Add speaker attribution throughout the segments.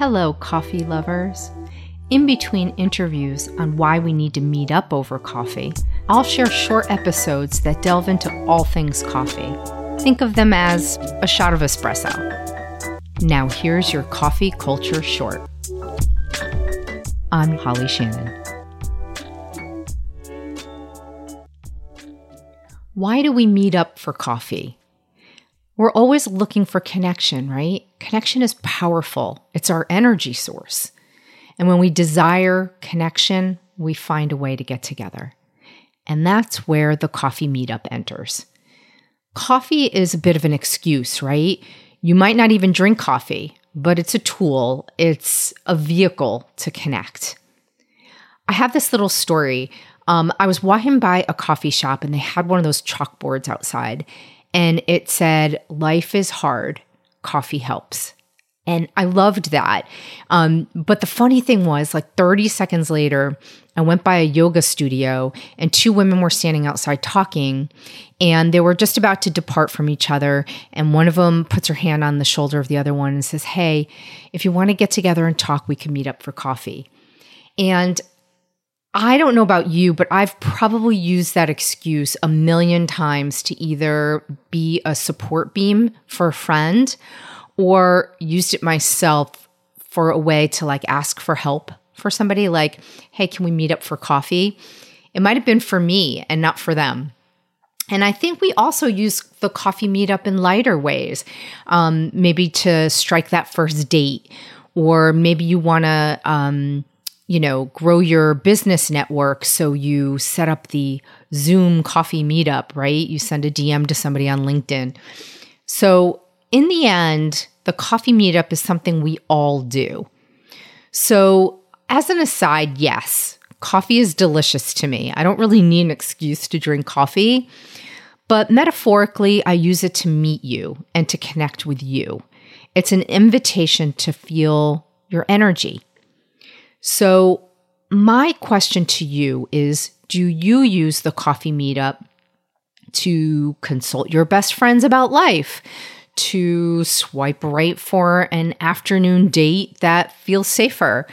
Speaker 1: Hello, coffee lovers. In between interviews on why we need to meet up over coffee, I'll share short episodes that delve into all things coffee. Think of them as a shot of espresso. Now, here's your coffee culture short. I'm Holly Shannon. Why do we meet up for coffee? We're always looking for connection, right? Connection is powerful, it's our energy source. And when we desire connection, we find a way to get together. And that's where the coffee meetup enters. Coffee is a bit of an excuse, right? You might not even drink coffee, but it's a tool, it's a vehicle to connect. I have this little story. Um, I was walking by a coffee shop and they had one of those chalkboards outside and it said, Life is hard, coffee helps. And I loved that. Um, but the funny thing was, like 30 seconds later, I went by a yoga studio and two women were standing outside talking and they were just about to depart from each other. And one of them puts her hand on the shoulder of the other one and says, Hey, if you want to get together and talk, we can meet up for coffee. And I don't know about you, but I've probably used that excuse a million times to either be a support beam for a friend or used it myself for a way to like ask for help for somebody like, hey, can we meet up for coffee? It might have been for me and not for them. And I think we also use the coffee meetup in lighter ways, um, maybe to strike that first date, or maybe you want to um, you know, grow your business network. So you set up the Zoom coffee meetup, right? You send a DM to somebody on LinkedIn. So in the end, the coffee meetup is something we all do. So, as an aside, yes, coffee is delicious to me. I don't really need an excuse to drink coffee, but metaphorically, I use it to meet you and to connect with you. It's an invitation to feel your energy so, my question to you is Do you use the coffee meetup to consult your best friends about life? To swipe right for an afternoon date that feels safer?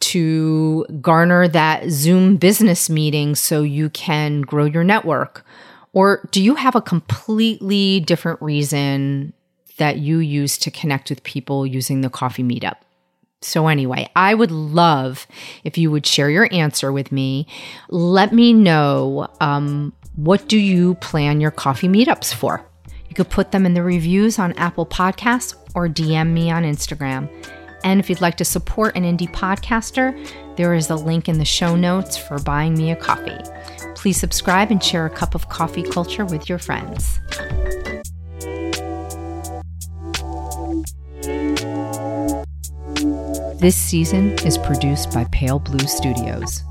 Speaker 1: To garner that Zoom business meeting so you can grow your network? Or do you have a completely different reason that you use to connect with people using the coffee meetup? So, anyway, I would love if you would share your answer with me. Let me know um, what do you plan your coffee meetups for? You could put them in the reviews on Apple Podcasts or DM me on Instagram. And if you'd like to support an indie podcaster, there is a link in the show notes for buying me a coffee. Please subscribe and share a cup of coffee culture with your friends. This season is produced by Pale Blue Studios.